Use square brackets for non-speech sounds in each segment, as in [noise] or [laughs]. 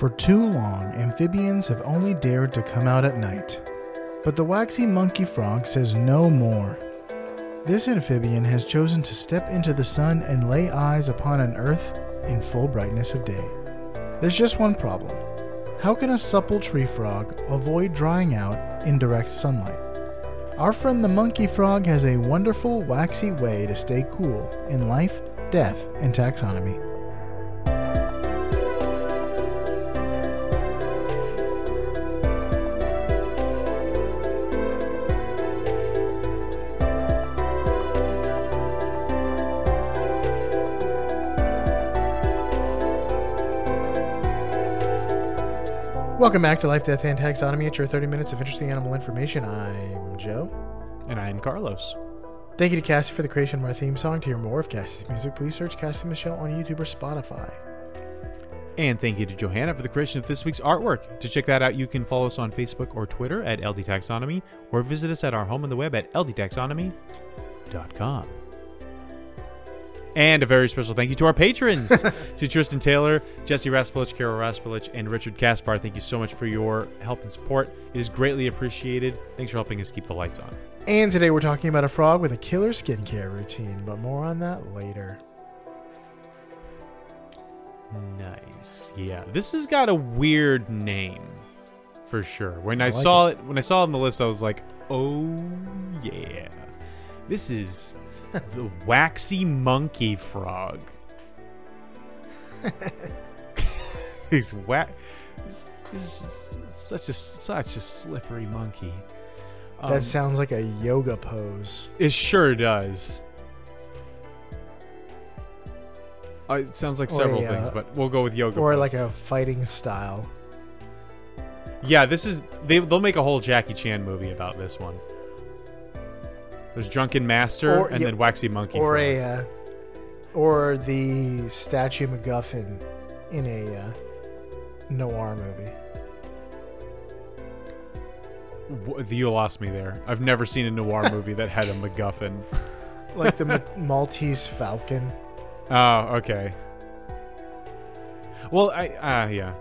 For too long, amphibians have only dared to come out at night. But the waxy monkey frog says no more. This amphibian has chosen to step into the sun and lay eyes upon an earth in full brightness of day. There's just one problem. How can a supple tree frog avoid drying out in direct sunlight? Our friend the monkey frog has a wonderful, waxy way to stay cool in life, death, and taxonomy. Welcome back to Life, Death, and Taxonomy. It's your 30 minutes of interesting animal information. I'm Joe. And I'm Carlos. Thank you to Cassie for the creation of our theme song. To hear more of Cassie's music, please search Cassie Michelle on YouTube or Spotify. And thank you to Johanna for the creation of this week's artwork. To check that out, you can follow us on Facebook or Twitter at LD Taxonomy or visit us at our home on the web at ldtaxonomy.com. And a very special thank you to our patrons, [laughs] to Tristan Taylor, Jesse Raspolich, Carol Raspolich, and Richard Kaspar. Thank you so much for your help and support. It is greatly appreciated. Thanks for helping us keep the lights on. And today we're talking about a frog with a killer skincare routine, but more on that later. Nice. Yeah, this has got a weird name, for sure. When I, I like saw it. when I saw it on the list, I was like, "Oh yeah, this is the waxy monkey frog." [laughs] He's is just such a such a slippery monkey. Um, that sounds like a yoga pose. It sure does. Uh, it sounds like several a, things, uh, but we'll go with yoga. Or pose. like a fighting style. yeah, this is they. They'll make a whole Jackie Chan movie about this one. There's Drunken Master Or- and yeah, then Waxy Monkey. Or a, uh, or the statue MacGuffin in a uh, noir movie. You lost me there. I've never seen a noir [laughs] movie that had a MacGuffin. [laughs] Like the [laughs] Ma- Maltese Falcon. Oh, okay. Well, I ah yeah.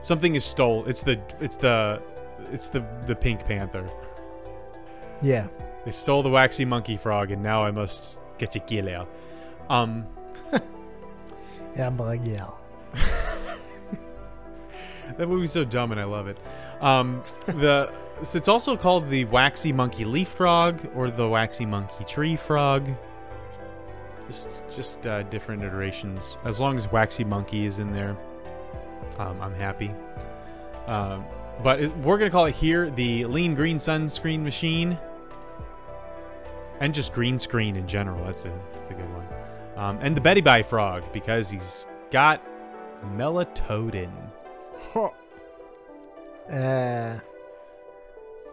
Something is stole. It's the it's the it's the the Pink Panther. Yeah. They stole the waxy monkey frog, and now I must get kill it. Um, [laughs] Yeah, I'm like, [laughs] yeah. that movie's so dumb, and I love it. Um, [laughs] the so it's also called the waxy monkey leaf frog or the waxy monkey tree frog. Just just uh, different iterations. As long as waxy monkey is in there, um, I'm happy. Um, but it, we're gonna call it here the lean green sunscreen machine, and just green screen in general. That's a that's a good one. Um, and the Betty Bye frog because he's got melatonin. Uh,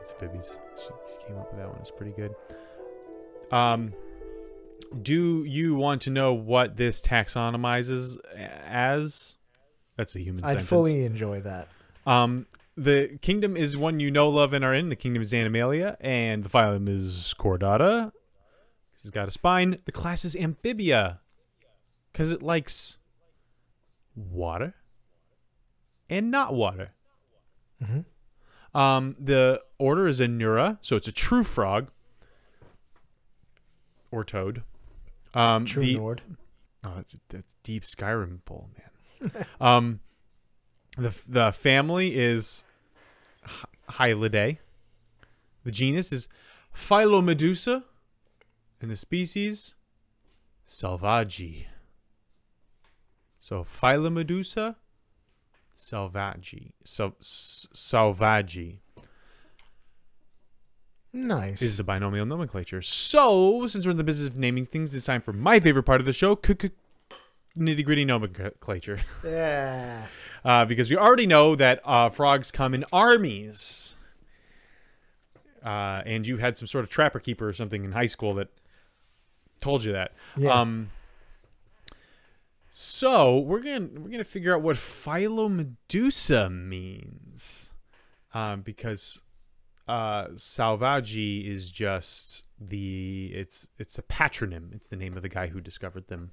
It's Bibby's. She she came up with that one. It's pretty good. Um, do you want to know what this taxonomizes as? That's a human I'd sentence. fully enjoy that. Um, the kingdom is one you know, love, and are in. The kingdom is Animalia, and the phylum is Chordata. He's got a spine. The class is Amphibia, because it likes water and not water. Mhm. Um, the order is Anura, so it's a true frog or toad. Um, True the, Nord. Oh, that's that's deep Skyrim pull, man. [laughs] um, the the family is Hy- Hylidae. The genus is Phyllomedusa, and the species Salvagi. So Phyllomedusa, Salvagi, so Salvagi Nice. is the binomial nomenclature. So, since we're in the business of naming things, it's time for my favorite part of the show, nitty gritty nomenclature. [laughs] yeah. Uh, because we already know that uh, frogs come in armies. Uh, and you had some sort of trapper keeper or something in high school that told you that. Yeah. Um, so we're gonna we're gonna figure out what Phyllomedusa means, um, because uh, Salvagi is just the it's it's a patronym. It's the name of the guy who discovered them,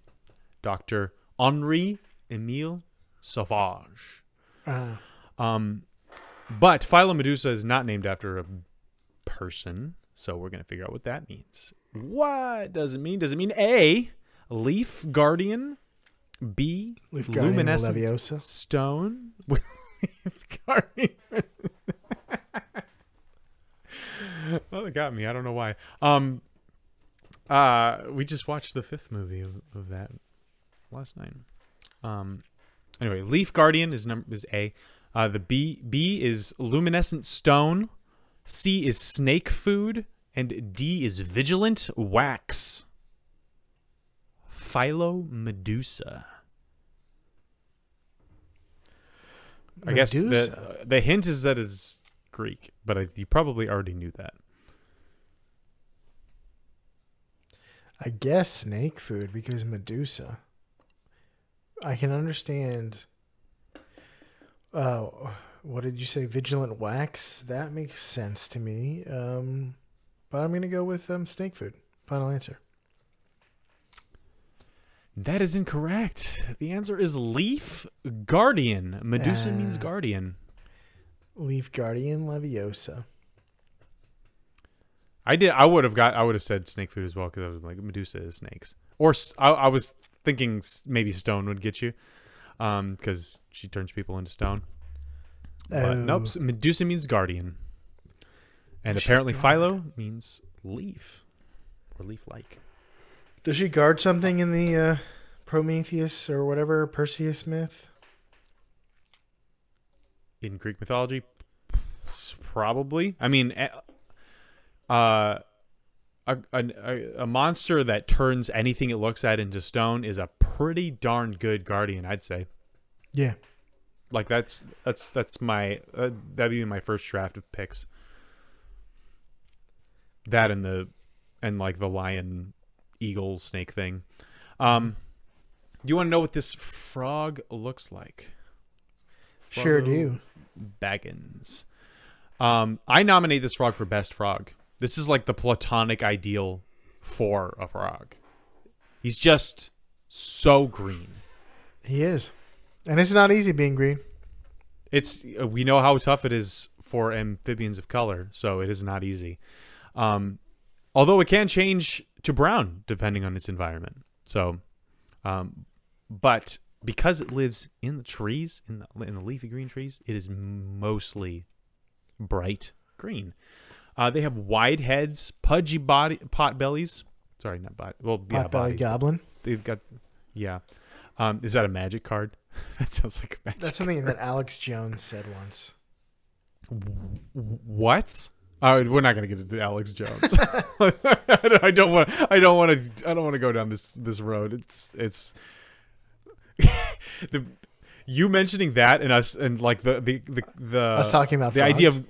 Doctor Henri Emile Sauvage. Uh, Um, but Phyllomedusa is not named after a person, so we're gonna figure out what that means. What does it mean? Does it mean A, leaf guardian, B, Leaf luminescent Leviosa. stone, [laughs] leaf guardian? [laughs] well, it got me. I don't know why. Um, uh, we just watched the fifth movie of, of that last night. Um, anyway, leaf guardian is number is A. Uh, the B B is luminescent stone. C is snake food, and D is vigilant wax. Philo Medusa. I guess the the hint is that it's Greek, but I, you probably already knew that. I guess snake food because Medusa. I can understand. Uh, what did you say? Vigilant wax. That makes sense to me. Um, but I'm gonna go with um snake food. Final answer. That is incorrect. The answer is leaf guardian. Medusa means Ah. guardian. Leaf Guardian Leviosa. I did. I would have got. I would have said snake food as well because I was like Medusa is snakes. Or I was thinking maybe stone would get you, um, because she turns people into stone. But nope. Oh. Medusa means guardian, and apparently. Philo means leaf, or leaf-like. Does she guard something in the uh, Prometheus or whatever Perseus myth? in Greek mythology? Probably. I mean, uh, a, a, a monster that turns anything it looks at into stone is a pretty darn good guardian, I'd say. Yeah. Like that's that's that's my uh, that'd be my first draft of picks. That and the and like the lion, eagle, snake thing. Um, do you want to know what this frog looks like? Sure do. Baggins. Um, I nominate this frog for best frog. This is like the platonic ideal for a frog. He's just so green. He is. And it's not easy being green. It's uh, we know how tough it is for amphibians of color, so it is not easy. Um, although it can change to brown depending on its environment. So, um, but because it lives in the trees, in the in the leafy green trees, it is mostly bright green. Uh, they have wide heads, pudgy body, pot bellies. Sorry, not body. Well, yeah, Pot belly bodies, goblin. They've got, yeah. Um, is that a magic card? [laughs] that sounds like a magic. That's something that Alex Jones said once. What? Oh, we're not gonna get into Alex Jones. [laughs] I don't want. I don't want to. I don't want to go down this this road. It's it's [laughs] the you mentioning that and us and like the the the, the Us talking about Uh, the idea of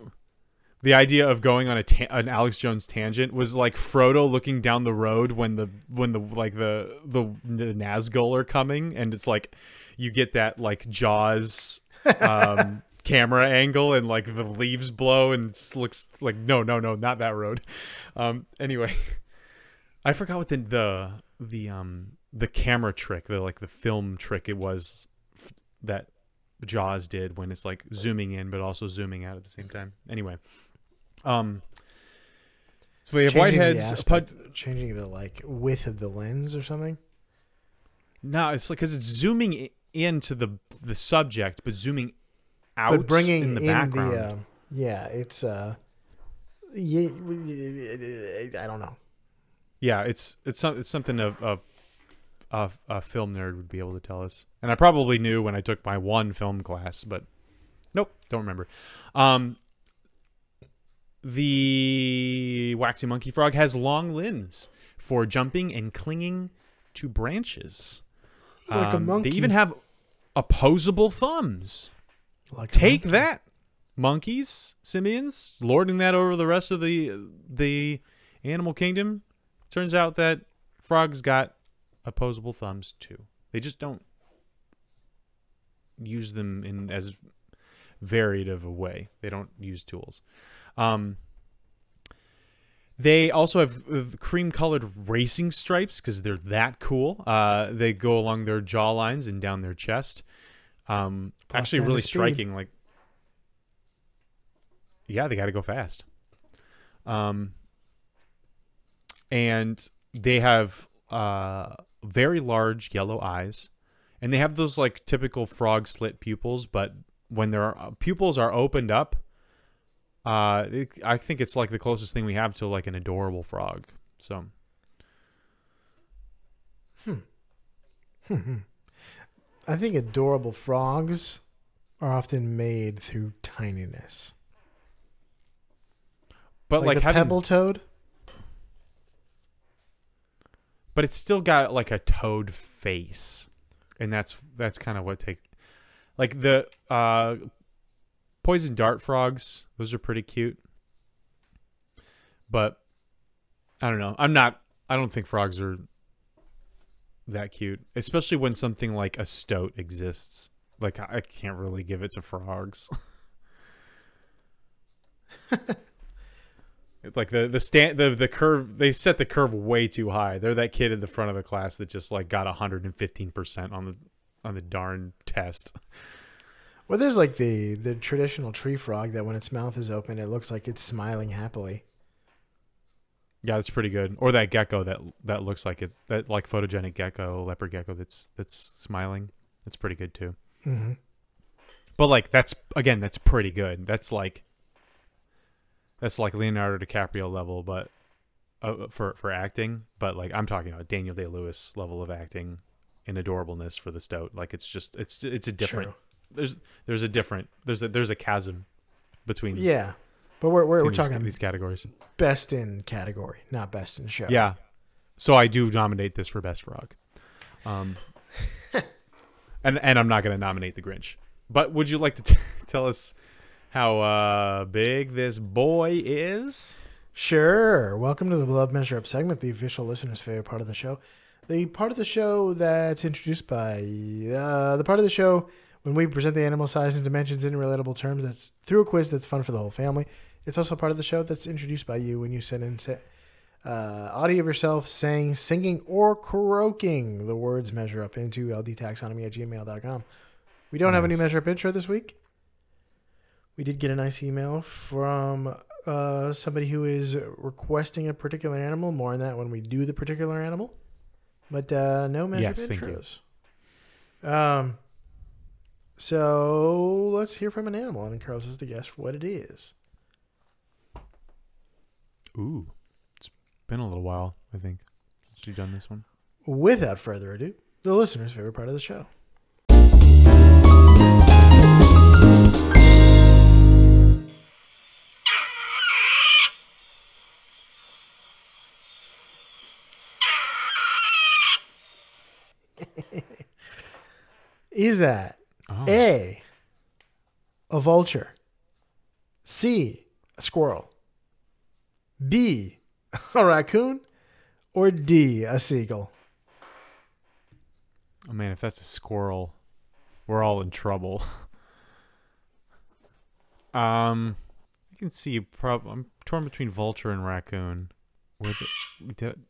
the idea of going on a ta- an Alex Jones tangent was like Frodo looking down the road when the when the like the the, the Nazgul are coming and it's like you get that like Jaws um [laughs] camera angle and like the leaves blow and it looks like no no no not that road um anyway [laughs] I forgot what the the the um the camera trick the like the film trick it was f- that Jaws did when it's like zooming in but also zooming out at the same time. Anyway, um, so they have Changing the whiteheads. Aspect- changing the like width of the lens or something. no, it's like because it's zooming i- into the the subject, but zooming out but bringing in the background. uh, yeah, it's uh, yeah, I don't know. yeah, it's it's some, it's something a, a a a film nerd would be able to tell us, and I probably knew when I took my one film class, but nope, don't remember. Um, the waxy monkey frog has long limbs for jumping and clinging to branches. Like a Um, monkey. They even have opposable thumbs. Like Take monkey. that, monkeys, simians, lording that over the rest of the the animal kingdom. Turns out that frogs got opposable thumbs too. They just don't use them in as varied of a way. They don't use tools. Um, they also have cream-colored racing stripes because they're that cool. Uh, they go along their jaw lines and down their chest. Um, Plus actually, really striking. Like, yeah, they got to go fast. Um, and they have uh very large yellow eyes, and they have those like typical frog slit pupils, but when their uh, pupils are opened up, uh, it, I think it's like the closest thing we have to like an adorable frog. So. Hmm. I think adorable frogs are often made through tininess. But like, the having, pebble toad. but it's still got like a toad face, and that's that's kind of what takes. like the uh, poison dart frogs. Those are pretty cute, but I don't know. I'm not. I don't think frogs are that cute, especially when something like a stoat exists. Like I can't really give it to frogs. [laughs] Like the the stand the the curve they set the curve way too high. They're that kid in the front of the class that just like got 115% on the on the darn test. [laughs] Well, there's like the the traditional tree frog that when its mouth is open, it looks like it's smiling happily. Yeah, that's pretty good. Or that gecko that that looks like it's that like photogenic gecko, leopard gecko that's that's smiling. That's pretty good too. Mm-hmm. But like that's again, that's pretty good. That's like that's like Leonardo DiCaprio level, but uh, for for acting. But like I'm talking about Daniel Day Lewis level of acting and adorableness for the stoat. Like it's just it's it's a different. There's there's a different there's a there's a chasm between Yeah, but we're we're, we're these, talking these categories. best in category, not best in show. Yeah. So I do nominate this for best frog. Um, [laughs] and and I'm not going to nominate the Grinch. But would you like to t- [laughs] tell us how uh, big this boy is? Sure. Welcome to the Blood Measure Up segment, the official listener's favorite part of the show. The part of the show that's introduced by uh, the part of the show when we present the animal size and dimensions in relatable terms. That's through a quiz that's fun for the whole family. It's also part of the show that's introduced by you when you send in sa- uh, audio of yourself saying, singing, or croaking the words measure up into ldtaxonomy at gmail.com. We don't have any Nice. measure up intro this week. We did get a nice email from uh, somebody who is requesting a particular animal. More on that when we do the particular animal. But uh, no measure Yes, thank you. intros. Um, so let's hear from an animal, and Carlos is to guess what it is. Ooh. It's been a little while, I think, since you've done this one. Without further ado, the listener's favorite part of the show. [laughs] Is that Oh. A, a vulture, C, a squirrel, B, [laughs] a raccoon, or D, a seagull? oh, man, if that's a squirrel, we're all in trouble. [laughs] um, you can see, prob- I'm torn between vulture and raccoon. Where the, did,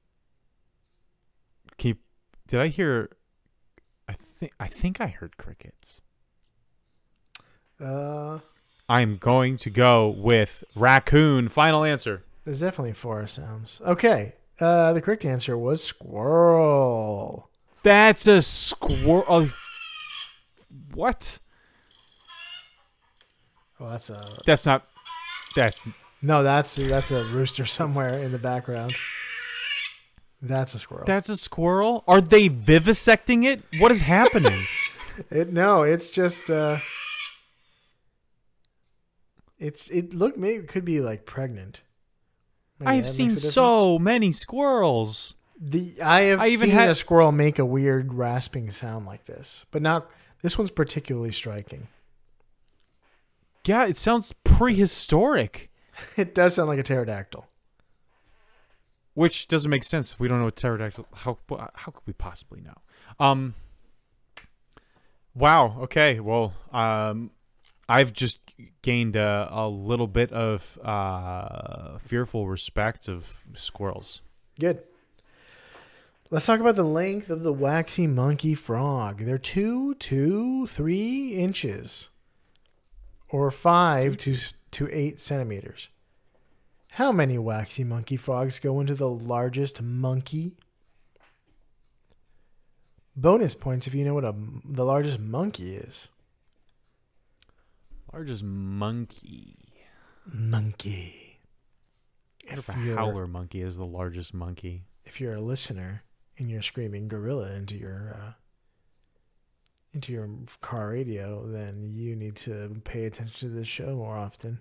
can you, did I hear? I think I think I heard crickets. Uh, I'm going to go with raccoon. Final answer. there's definitely four sounds. Okay. Uh, the correct answer was squirrel. That's a squirrel. Oh, what? Well, that's a That's not. That's no. That's that's a rooster somewhere in the background. That's a squirrel. that's a squirrel. Are they vivisecting it? What is happening? [laughs] It no, it's just uh it's it look maybe it could be like pregnant. Maybe I've seen makes a difference. so many squirrels. the I have I even seen had- a squirrel make a weird rasping sound like this, but not this one's particularly striking. Yeah, it sounds prehistoric, [laughs] It does sound like a pterodactyl. which doesn't make sense. We don't know what pterodactyl. How how could we possibly know? Um. Wow. Okay. Well, um, I've just gained a, a little bit of uh, fearful respect of squirrels. Good. Let's talk about the length of the waxy monkey frog. They're two, two, three inches, or five to to eight centimeters. How many waxy monkey frogs go into the largest monkey? Bonus points if you know what a, the largest monkey is. Largest monkey. Monkey. If a howler monkey is the largest monkey? if you're a listener and you're screaming gorilla into your uh, into your car radio, then you need to pay attention to this show more often.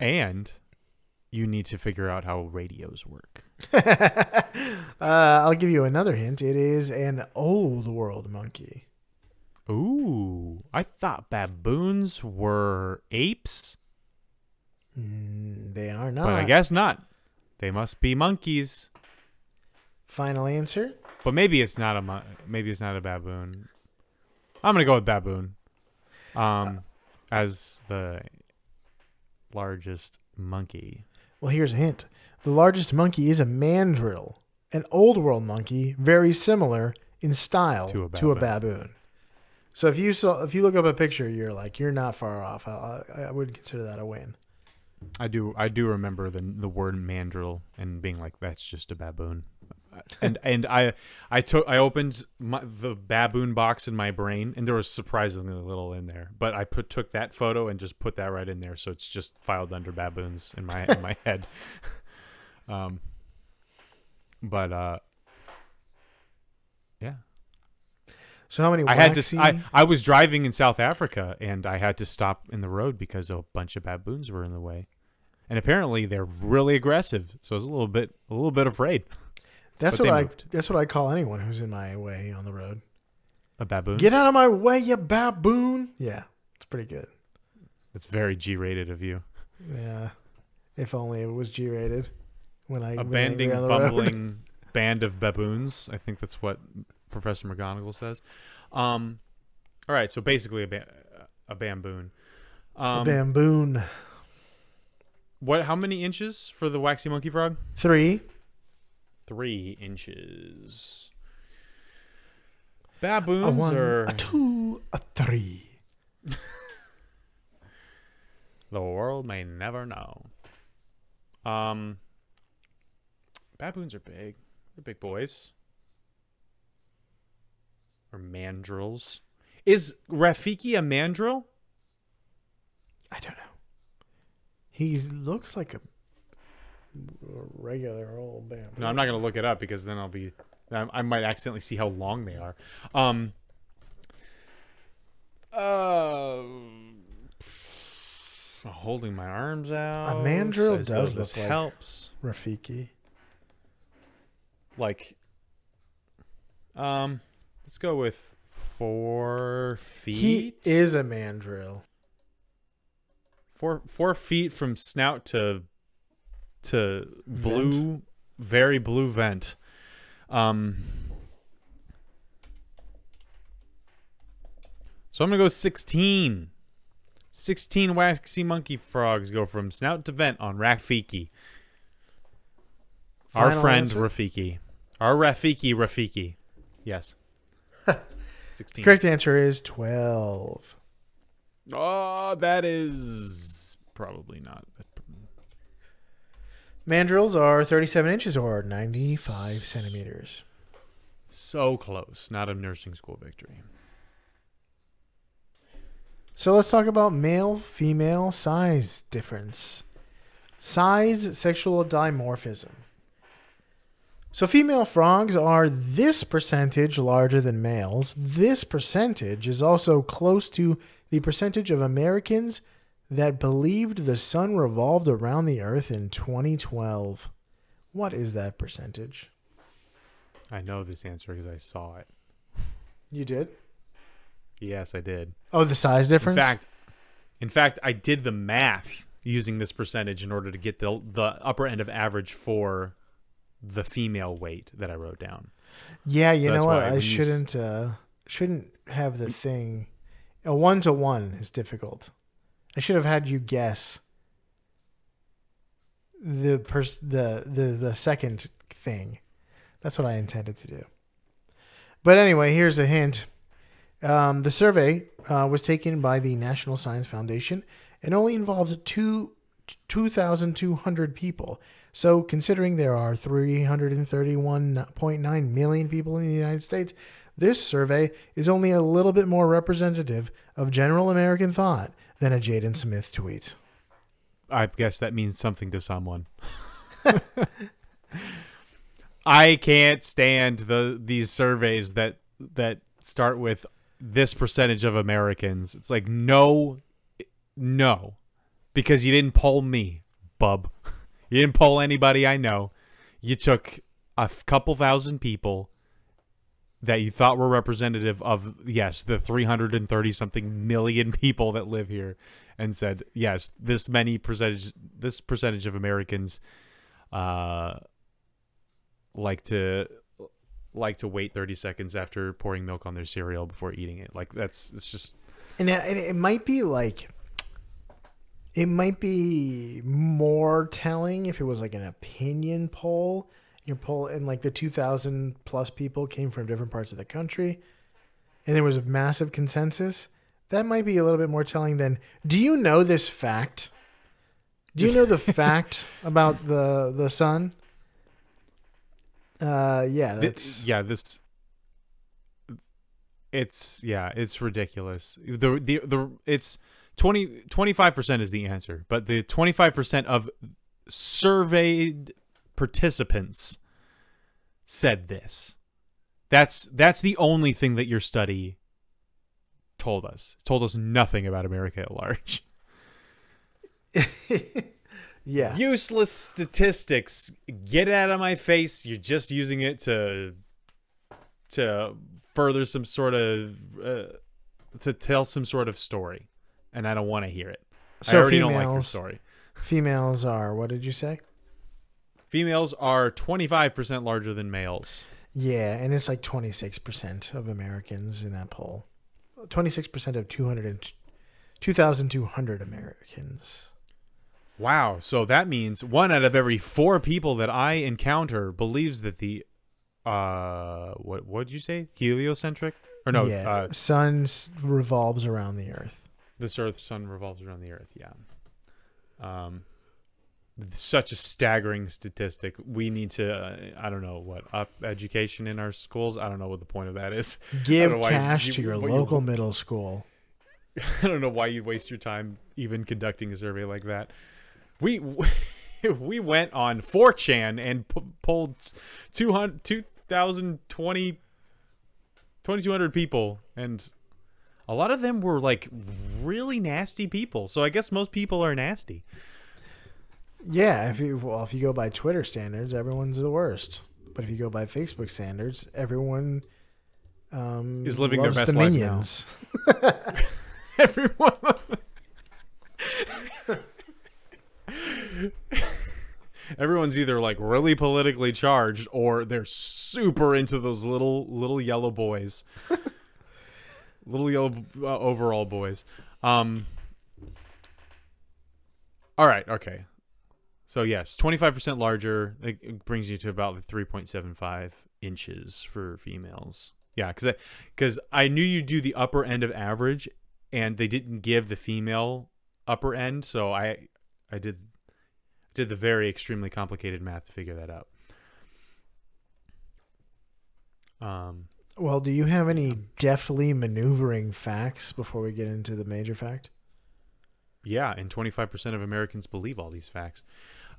And you need to figure out how radios work. [laughs] uh, I'll give you another hint. It is an old world monkey. Ooh, I thought baboons were apes, Mm, they are not. but I guess not. They must be monkeys. Final answer. But maybe it's not a mon- maybe it's not a baboon. I'm gonna go with baboon, um, as the largest monkey. Well, here's a hint. The largest monkey is a mandrill, an old world monkey, very similar in style To a to a baboon. So if you saw, if you look up a picture, you're like, you're not far off. I, I, I would consider that a win. I do I do remember the the word mandrill and being like that's just a baboon. And and I I took I opened my, the baboon box in my brain and there was surprisingly little in there. But I put took that photo and just put that right in there so it's just filed under baboons in my in my [laughs] head. Um but uh yeah. So how many? I had to. I, I was driving in South Africa and I had to stop in the road because a bunch of baboons were in the way, and apparently they're really aggressive. So I was a little bit, a little bit afraid. that's but what I. moved. That's what I call anyone who's in my way on the road. A baboon. Get out of my way, you baboon! Yeah, it's pretty good. It's very G-rated of you. Yeah, if only it was G-rated. When I A was angry banding, on the road. bumbling [laughs] band of baboons. I think that's what Professor McGonagall says. Um, all right. So basically, a ba- a bamboon. A Um, bamboon. what? How many inches for the waxy monkey frog? Three. Three inches. A Baboons one. are A two. A three. [laughs] the world may never know. Um, baboons are big. They're big boys. Or mandrills. Is Rafiki a mandrill? I don't know. He looks like a regular old bamboo. No, I'm not gonna look it up because then I'll be. I, I might accidentally see how long they are. Um. Uh. Holding my arms out. A mandrill though does this like- helps. Rafiki. Like. Um. Let's go with four feet. He is a mandrill. four four feet from snout to to blue, very blue vent. Um. So I'm gonna go 16. 16 waxy monkey frogs go from snout to vent on Rafiki. Our friend answer? Rafiki. Our Rafiki Rafiki. Yes. 16. Correct answer is 12. Oh, that is probably not. Mandrills are 37 inches or 95 centimeters. So close. Not a nursing school victory. So let's talk about male female size difference. Size sexual dimorphism. So female frogs are this percentage larger than males. This percentage is also close to the percentage of Americans that believed the sun revolved around the earth in 2012. What is that percentage? I know this answer because I saw it. You did? Yes, I did. Oh, the size difference? In fact, in fact, I did the math using this percentage in order to get the the upper end of average for the female weight that I wrote down. Yeah, you So know what? I when you s- shouldn't uh shouldn't have the thing. A one to one is difficult. I should have had you guess the pers- the the the second thing. That's what I intended to do. But anyway, here's a hint. Um, the survey uh, was taken by the National Science Foundation and only involved two 2,200 people. So, considering there are 331.9 million people in the United States, this survey is only a little bit more representative of general American thought than a Jaden Smith tweet. I guess that means something to someone. [laughs] I can't stand the these surveys that that start with this percentage of Americans. It's like no no because you didn't poll me, bub. [laughs] You didn't poll anybody I know. You took a f- couple thousand people that you thought were representative of yes, the 330 something million people that live here and said, "Yes, this many percentage this percentage of Americans uh like to like to wait 30 seconds after pouring milk on their cereal before eating it. Like that's it's just And it, and it might be like, it might be more telling if it was like an opinion poll. Your poll and like the 2,000 plus people came from different parts of the country and there was a massive consensus. That might be a little bit more telling than, do you know this fact? Do you know the [laughs] fact about the the sun? Uh, yeah, that's yeah, this it's yeah, it's ridiculous. The the the it's 20 25% is the answer, but the 25% of surveyed participants said this. That's that's the only thing that your study told us. It told us nothing about America at large. [laughs] yeah. Useless statistics. Get out of my face. You're just using it to to further some sort of uh, to tell some sort of story, and I don't want to hear it. So I already don't like your females- story. Females are what did you say? Females are 25% larger than males. Yeah, and it's like 26% of Americans in that poll. 26% of 200 2,200 Americans. Wow. So that means one out of every four people that I encounter believes that the uh what what did you say? Heliocentric? Or no, yeah, uh sun revolves around the earth. This earth sun revolves around the earth, yeah. Um such a staggering statistic. We need to uh, I don't know what up education in our schools. I don't know what the point of that is. [laughs] Give cash you- to your what you- local [laughs] middle school. I don't know why you'd waste your time even conducting a survey like that. We [laughs] we went on 4chan and p- pulled 200 2020 2200 people and a lot of them were like really nasty people. So I guess most people are nasty. Yeah, if you well, if you go by Twitter standards, everyone's the worst. But if you go by Facebook standards, everyone um, Is living their best the life now. minions. [laughs] [laughs] Everyone [laughs] Everyone's either like really politically charged or they're super into those little little yellow boys. Little yellow uh, overall boys. Um All right, okay. So yes, 25% larger. It, brings you to about 3.75 inches for females. Yeah, cuz I cuz I knew you do the upper end of average and they didn't give the female upper end, so I I did did the very extremely complicated math to figure that out. Um Well, do you have any deftly maneuvering facts before we get into the major fact? Yeah, and 25% of Americans believe all these facts.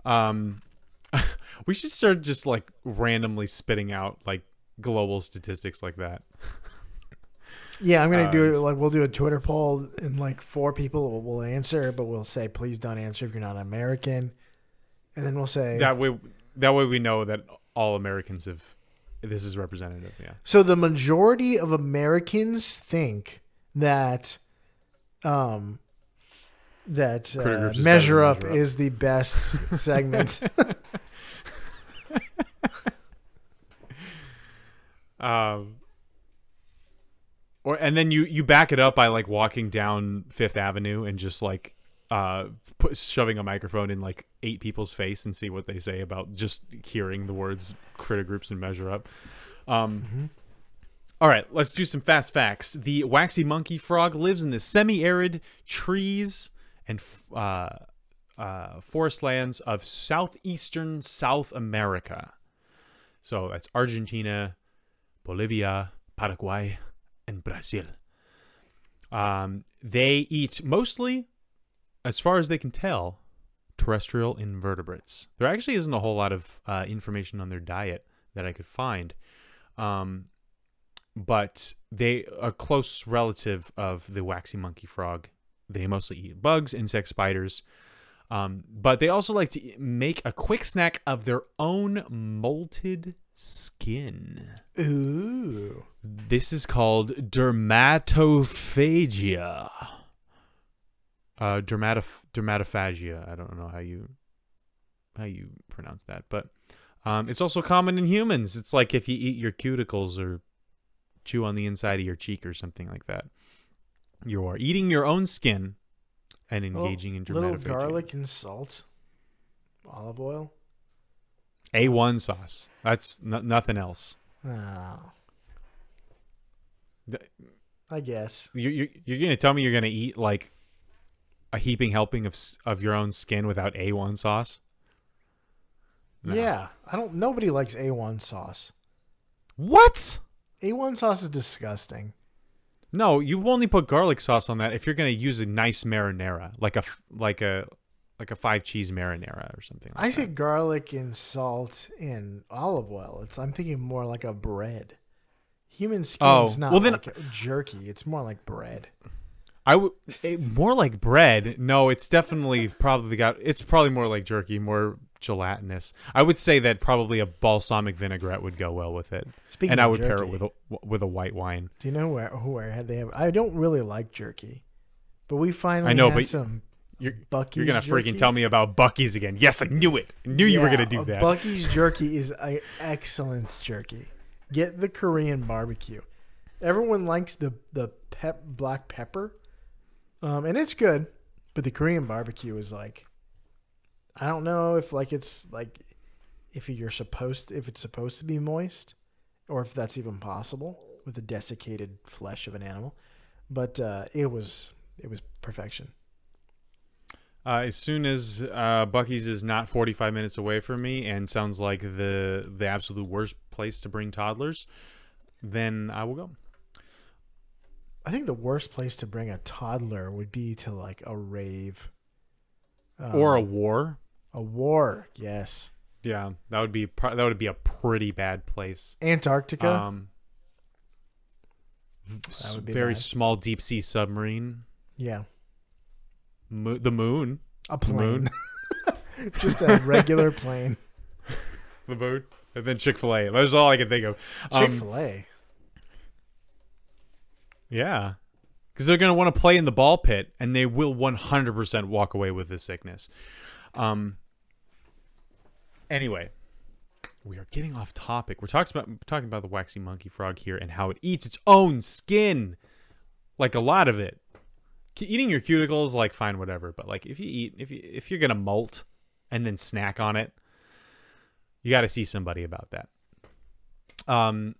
Um, [laughs] we should start just like randomly spitting out like global statistics like that. Yeah, I'm gonna Uh, do it. Like we'll do a Twitter poll, and like four people will, will answer, but we'll say please don't answer if you're not American, and then we'll say That way, that way we know that all Americans have. This is representative. Yeah. So the majority of Americans think that um that uh, Groups Measure Up Measure Up. is the best [laughs] segment. [laughs] Um. Or and then you you back it up by like walking down Fifth Avenue and just like uh, put, shoving a microphone in like eight people's face and see what they say about just hearing the words critter groups and measure up. Um, Mm-hmm. all right, let's do some fast facts. The waxy monkey frog lives in the semi-arid trees and f- uh, uh, forest lands of southeastern South America. So that's Argentina, Bolivia, Paraguay, and Brazil. Um, they eat mostly, as far as they can tell, terrestrial invertebrates. There actually isn't a whole lot of uh, information on their diet that I could find. Um, but they a close relative of the waxy monkey frog. They mostly eat bugs, insects, spiders. Um, but they also like to make a quick snack of their own molted skin. Ooh. This is called dermatophagia. Uh, dermatoph- dermatophagia. I don't know how you how you pronounce that, but um, it's also common in humans. It's like if you eat your cuticles or chew on the inside of your cheek or something like that. You are eating your own skin and engaging in dermatophagia. Little garlic and salt, olive oil. A1 sauce. That's n- nothing else. Oh, I guess. You, you, you're going to tell me you're going to eat like a heaping helping of of your own skin without A1 sauce? No. Yeah, I don't. Nobody likes A1 sauce. What? A1 sauce is disgusting. No, you only put garlic sauce on that if you're going to use a nice marinara, like a like a like a five cheese marinara or something. Like I say garlic and salt and olive oil. It's. I'm thinking more like a bread. Human skin's Oh, not well then- like jerky. It's more like bread. I would eh, more like bread. No, it's definitely probably got. It's probably more like jerky, more gelatinous. I would say that probably a balsamic vinaigrette would go well with it, Speaking and I would pair it with a with a white wine. Do you know where who I had they have? I don't really like jerky, but we finally I know, had but some You're Buc-ee's you're gonna jerky. freaking tell me about Buc-ee's again. Yes, I knew it. I knew you were gonna do that. Buc-ee's jerky is a excellent jerky. Get the Korean barbecue. Everyone likes the the pep black pepper, um, and it's good. But the Korean barbecue is like, I don't know if like it's like if you're supposed if it's supposed to be moist, or if that's even possible with the desiccated flesh of an animal. But uh, it was it was perfection. Uh, as soon as uh, Buc-ee's is not 45 minutes away from me and sounds like the the absolute worst place to bring toddlers, then I will go. I think the worst place to bring a toddler would be to like a rave. or a Um, war. a war, yes. Yeah, that would be that would be a pretty bad place. Antarctica. Um, s- would be very bad. small deep sea submarine. yeah, Mo- the moon. a the moon. plane. [laughs] [laughs] Just a regular plane. The moon. And then Chick Fil A. That's all I can think of. Um, Chick Fil A. Yeah. Because they're going to want to play in the ball pit and they will 100% walk away with the sickness. Um, anyway, we are getting off topic. We're talking about, talking about the waxy monkey frog here and how it eats its own skin. Like a lot of it. Eating your cuticles, like, fine, whatever. But, like, if you eat, if, you, if you're going to molt and then snack on it, you got to see somebody about that. Um,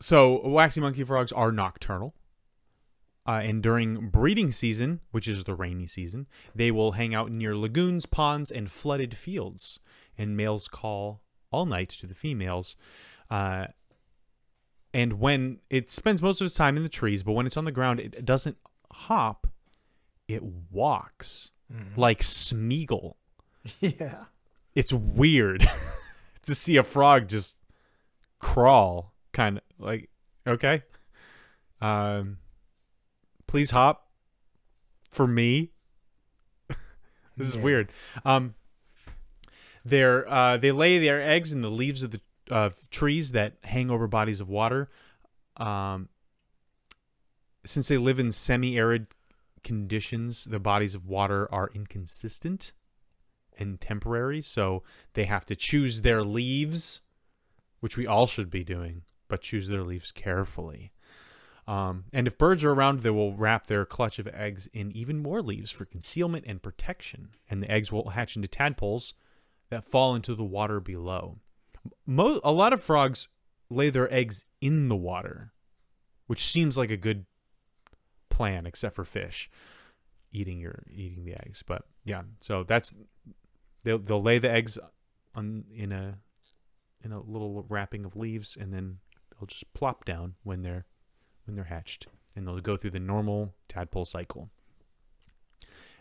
so, waxy monkey frogs are nocturnal. Uh, and during breeding season, which is the rainy season, they will hang out near lagoons, ponds, and flooded fields. And males call all night to the females. Uh, and when it spends most of its time in the trees, but when it's on the ground, it doesn't hop, it walks like Smeagol. [laughs] Yeah. It's weird [laughs] to see a frog just crawl, kind of like, okay. Um, please hop for me. [laughs] this is Yeah. weird. Um, they're uh, they lay their eggs in the leaves of the uh, trees that hang over bodies of water. Um, since they live in semi-arid conditions, the bodies of water are inconsistent and temporary, so they have to choose their leaves, which we all should be doing, but choose their leaves carefully. Um, and if birds are around, they will wrap their clutch of eggs in even more leaves for concealment and protection. And the eggs will hatch into tadpoles that fall into the water below. Mo- a lot of frogs lay their eggs in the water, which seems like a good plan, except for fish eating your eating the eggs. But yeah, so that's they'll they'll lay the eggs on in a in a little wrapping of leaves, and then they'll just plop down when they're when they're hatched, and they'll go through the normal tadpole cycle.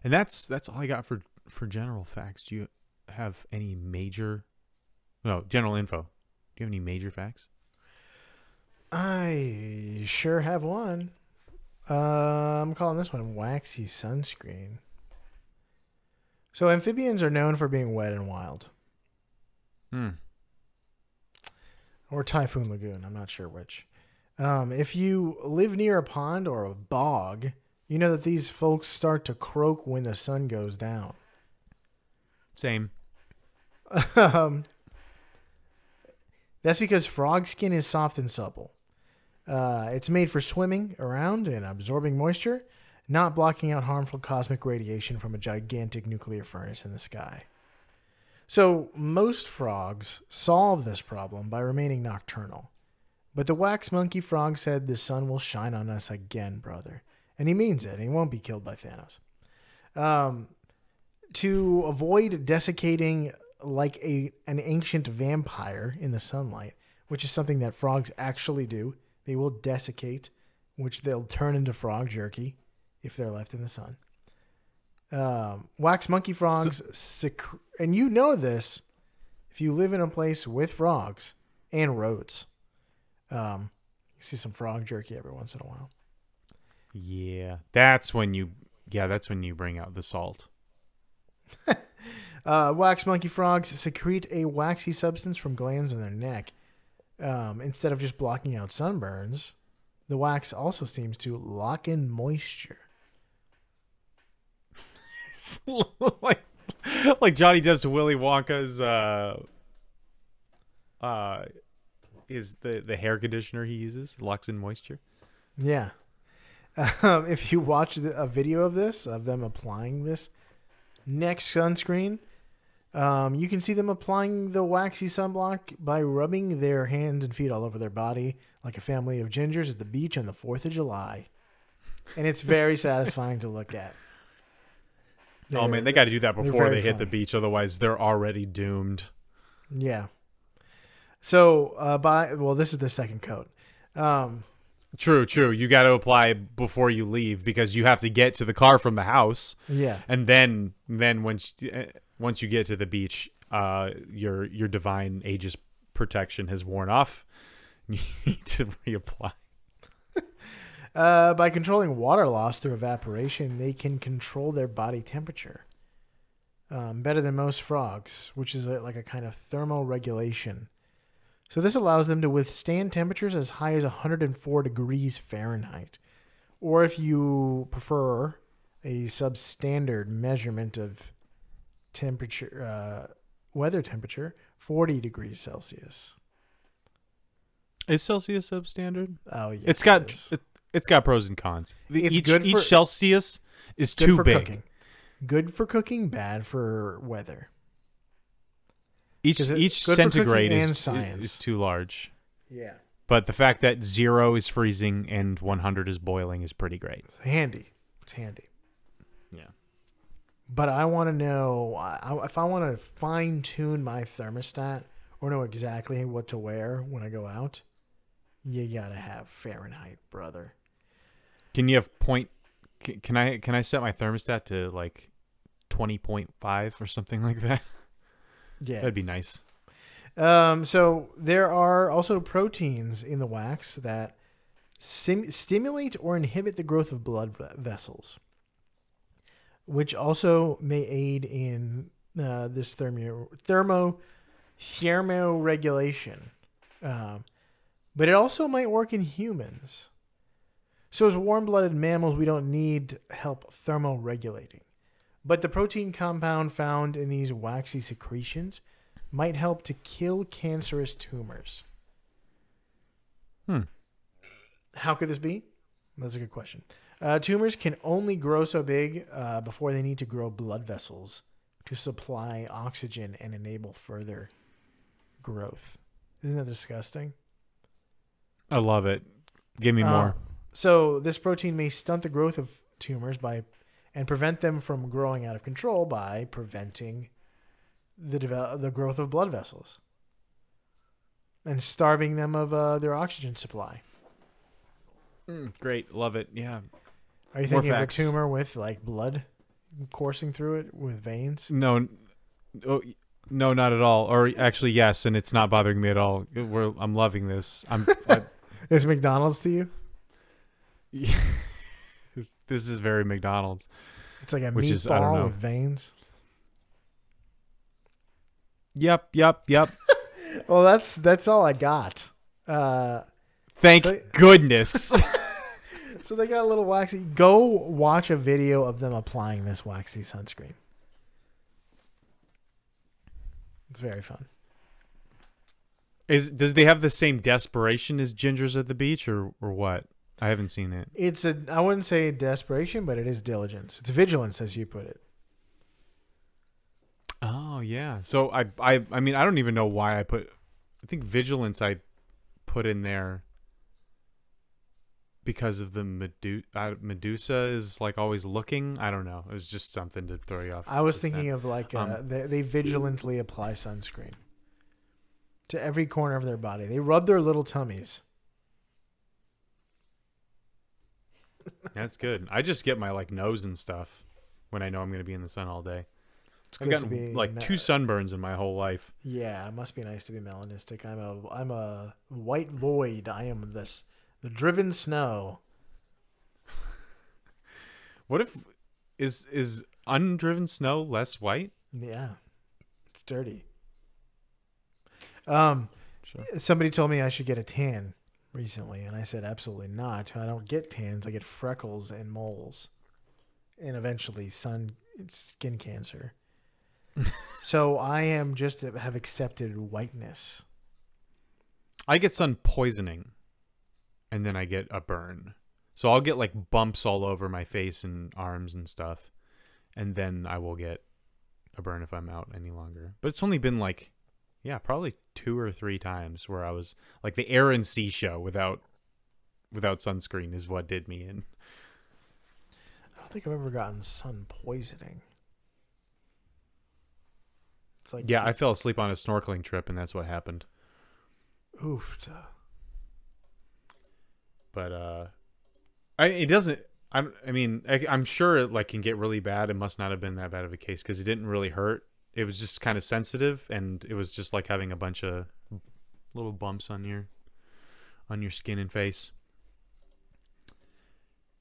And that's that's all I got for for general facts. Do you have any major? No, general info. Do you have any major facts? I sure have one. Uh, I'm calling this one waxy sunscreen. So amphibians are known for being wet and wild, Hmm. or Typhoon Lagoon. I'm not sure which. Um, if you live near a pond or a bog, you know that these folks start to croak when the sun goes down. Same. um, [laughs] that's because frog skin is soft and supple. Uh, it's made for swimming around and absorbing moisture, not blocking out harmful cosmic radiation from a gigantic nuclear furnace in the sky. So, most frogs solve this problem by remaining nocturnal. But the wax monkey frog said the sun will shine on us again, brother. And he means it. He won't be killed by Thanos. Um, to avoid desiccating like a an ancient vampire in the sunlight, which is something that frogs actually do. They will desiccate, which they'll turn into frog jerky if they're left in the sun. Um, wax monkey frogs, secre- and you know this if you live in a place with frogs and roads. Um, you see some frog jerky every once in a while. Yeah, that's when you. Yeah, that's when you bring out the salt. [laughs] Uh, wax monkey frogs secrete a waxy substance from glands in their neck. Um, instead of just blocking out sunburns, the wax also seems to lock in moisture. [laughs] Like like Johnny Depp's Willy Wonka's uh uh is the the hair conditioner he uses locks in moisture. Yeah. [laughs] Um, if you watch the, a video of this, of them applying this next sunscreen, um, you can see them applying the waxy sunblock by rubbing their hands and feet all over their body like a family of gingers at the beach on the 4th of July. And it's very [laughs] satisfying to look at. oh They're- man, they got to do that before they hit the beach, otherwise they're already doomed. Yeah. So, uh, by well, this is the second coat. Um, True, true. You got to apply before you leave because you have to get to the car from the house, yeah, and then then once uh, once you get to the beach, uh, your your divine Aegis protection has worn off. [laughs] You need to reapply. [laughs] uh, by controlling water loss through evaporation, they can control their body temperature um, better than most frogs, which is a, like a kind of thermoregulation. So this allows them to withstand temperatures as high as 104 degrees Fahrenheit, or if you prefer, a substandard measurement of temperature, uh, weather temperature, 40 degrees Celsius. Is Celsius substandard? Oh yes, it's got it it, it's got pros and cons. The- It's each good each Celsius is good too for big. cooking. Good for cooking, bad for weather. Each each centigrade is is too large. Yeah, But the fact that zero is freezing and 100 is boiling is pretty great. it's handy. It's handy. Yeah. But I want to know I, if I want to fine tune my thermostat or know exactly what to wear when I go out. You gotta have Fahrenheit, brother. Can you have point? Can I can I set my thermostat to like 20.5 or something like that? Yeah. That'd be nice. Um, so there are also proteins in the wax that sim- stimulate or inhibit the growth of blood ve- vessels, which also may aid in uh, this thermo thermo thermoregulation. Um, but it also might work in humans. So as warm-blooded mammals, we don't need help thermoregulating. But the protein compound found in these waxy secretions might help to kill cancerous tumors. Hmm. How could this be? That's a good question. Uh, tumors can only grow so big uh, before they need to grow blood vessels to supply oxygen and enable further growth. Isn't that disgusting? I love it. Give me Uh, more. So this protein may stunt the growth of tumors by and prevent them from growing out of control by preventing the devel- the growth of blood vessels and starving them of uh, their oxygen supply. Mm, great. Love it. Yeah. Are you More thinking of a tumor with like blood coursing through it with veins? No. Oh, no, not at all. Or actually, yes, and it's not bothering me at all. We're, I'm loving this. I'm. I, [laughs] Is McDonald's to you? [laughs] this is very McDonald's. It's like a Which is- I don't meatball know. with veins. Yep. Yep. Yep. [laughs] Well, that's that's all I got. Uh, Thank So- goodness. [laughs] so they got a little waxy. Go watch a video of them applying this waxy sunscreen. It's very fun. Is does they have the same desperation as gingers at the beach, or or what? I haven't seen it. It's a I wouldn't say desperation, but it is diligence. It's vigilance, as you put it. Oh yeah. So I I I mean I don't even know why I put. I think vigilance I put in there because of the Medu- uh, Medusa is like always looking. I don't know. It was just something to throw you off. I was thinking of like uh, Um, they, they vigilantly apply sunscreen to every corner of their body. They rub their little tummies. That's good. I just get my like nose and stuff when I know I'm going to be in the sun all day. It's I've good to gotten be like two sunburns in my whole life. Yeah, it must be nice to be melanistic. I'm a I'm a white void. I am this the driven snow. [laughs] What if is is undriven snow less white? Yeah, it's dirty. Um, Sure. somebody told me I should get a tan recently, and I said absolutely not. I don't get tans. I get freckles and moles, and eventually sun skin cancer. [laughs] so I am just have accepted whiteness. I get sun poisoning and then I get a burn. So I'll get like bumps all over my face and arms and stuff. And then I will get a burn if I'm out any longer. But it's only been like yeah, probably two or three times where I was like the air and sea show without without sunscreen is what did me in. I don't think I've ever gotten sun poisoning. It's like Yeah, I fell asleep on a snorkeling trip and that's what happened. oof. but uh i it doesn't i i mean I, i'm sure it like can get really bad it must not have been that bad of a case because it didn't really hurt it was just kind of sensitive and it was just like having a bunch of little bumps on your on your skin and face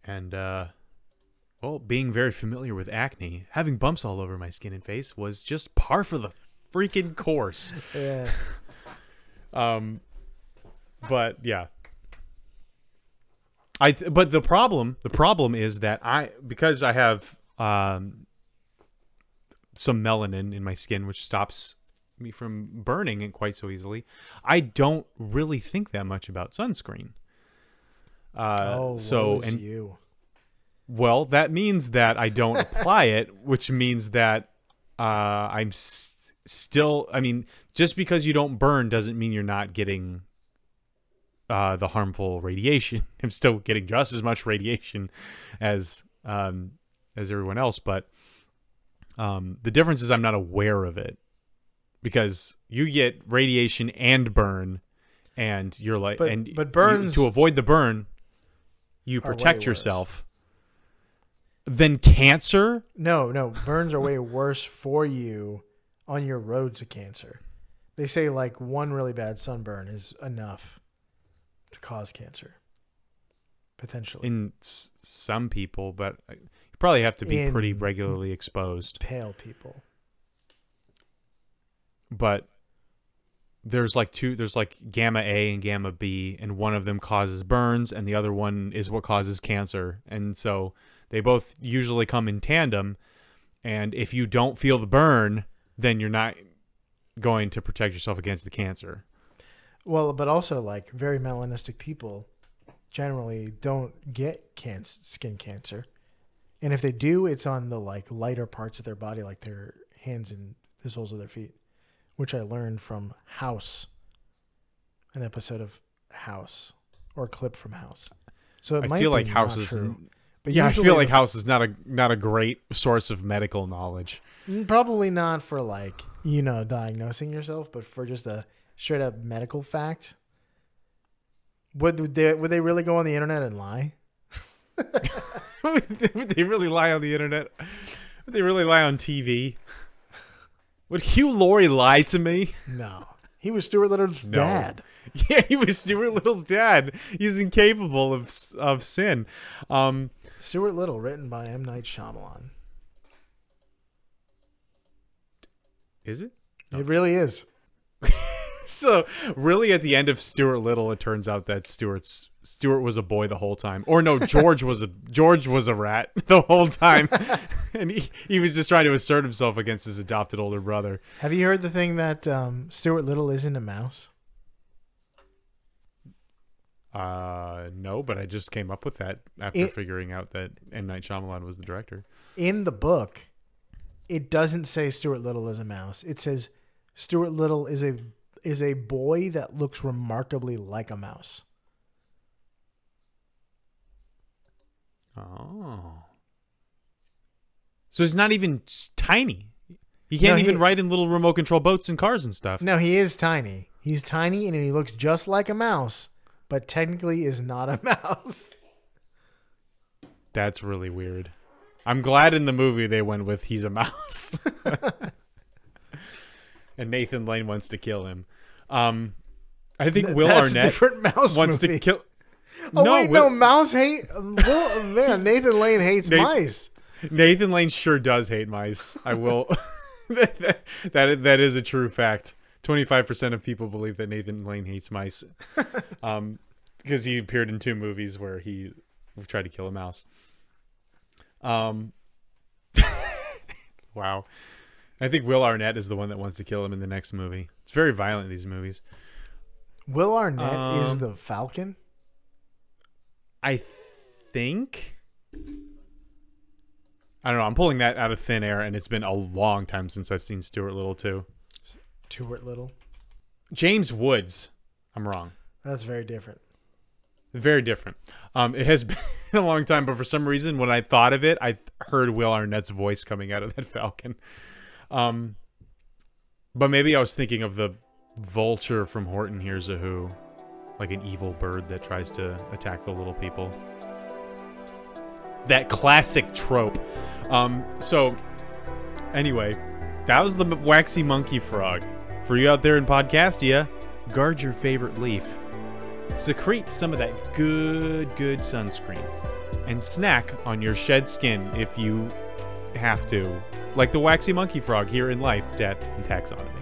and uh well being very familiar with acne having bumps all over my skin and face was just par for the freaking course [laughs] Yeah. [laughs] um, but yeah, I. th- But the problem, the problem is that I because I have um some melanin in my skin, which stops me from burning it quite so easily. I don't really think that much about sunscreen. Uh, oh, so and you. well, that means that I don't apply it, [laughs] which means that uh, I'm s- still. I mean, just because you don't burn doesn't mean you're not getting uh, the harmful radiation. [laughs] I'm still getting just as much radiation as um, as everyone else, but um, the difference is I'm not aware of it because you get radiation and burn, and you're like, But- and but you- burns to avoid the burn, you protect yourself. Then cancer. No, no, burns are way worse for you on your road to cancer. They say like one really bad sunburn is enough to cause cancer, potentially. in s- some people, but uh, you probably have to be pretty regularly exposed. Pale people. But there's like two there's like gamma A and gamma B and one of them causes burns and the other one is what causes cancer. And so they both usually come in tandem and if you don't feel the burn, then you're not going to protect yourself against the cancer. Well, but also like very melanistic people generally don't get can- skin cancer. And if they do, it's on the like lighter parts of their body, like their hands and the soles of their feet, which I learned from House, an episode of House or a clip from House. So it I might feel be like House is. true. But yeah, I feel like the- House is not a not a great source of medical knowledge. Probably not for like you know diagnosing yourself, but for just a straight up medical fact. Would would they would they really go on the internet and lie? [laughs] Would [laughs] they really lie on the internet? Would they really lie on TV? Would Hugh Laurie lie to me? No, he was Stuart Little's No. dad. [laughs] Yeah, he was Stuart Little's dad. He's incapable of of sin. Um, Stuart Little, written by M Night Shyamalan. is it? It really is. So really, at the end of Stuart Little, it turns out that Stuart's Stuart was a boy the whole time, or no, George was a George was a rat [laughs] the whole time, [laughs] and he he was just trying to assert himself against his adopted older brother. Have you heard the thing that um, Stuart Little isn't a mouse? Uh, no, but I just came up with that after It- figuring out that M Night Shyamalan was the director. In the book, it doesn't say Stuart Little is a mouse. It says Stuart Little is a is a boy that looks remarkably like a mouse. Oh, so he's not even tiny. He can't No, he- even ride in little remote control boats and cars and stuff. No, he is tiny. He's tiny and he looks just like a mouse, but technically is not a [laughs] mouse. That's really weird. I'm glad in the movie they went with he's a mouse. [laughs] [laughs] and Nathan Lane wants to kill him. Um I think Will That's Arnett different [laughs] mouse wants movie. to kill Oh wait, Will- no, mouse hate. Will, man, Nathan Lane hates Nate- mice. Nathan Lane sure does hate mice. I will [laughs] that, that that is a true fact. 25% of people believe that Nathan Lane hates mice. [laughs] Um because he appeared in two movies where he tried to kill a mouse. Um Wow. I think Will Arnett is the one that wants to kill him in the next movie. It's very violent these movies. Will Arnett is Um, the Falcon. I think I don't know. I'm pulling that out of thin air, and it's been a long time since I've seen Stuart Little too. Stuart Little. James Woods. I'm wrong. That's very different. Very different. Um, it has [laughs] been a long time, but for some reason, when I thought of it, I th- heard Will Arnett's voice coming out of that Falcon. Um, but maybe I was thinking of the vulture from Horton Hears a Who, like an evil bird that tries to attack the little people. That classic trope. Um, so, anyway, that was the waxy monkey frog. For you out there in Podcastia, guard your favorite leaf secrete some of that good, good sunscreen, and snack on your shed skin if you have to, like the waxy monkey frog here in life, death, and taxonomy.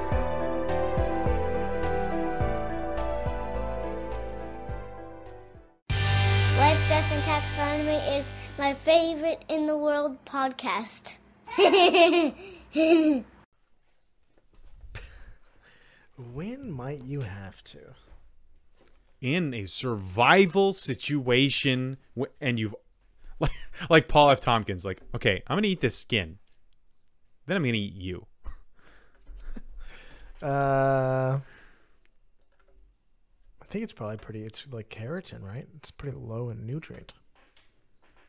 To? In a survival situation, and you've, [laughs] like, like Paul F. Tompkins, like, okay, I'm gonna eat this skin, then I'm gonna eat you. [laughs] Uh, I think it's probably pretty. It's like keratin, right? It's pretty low in nutrient.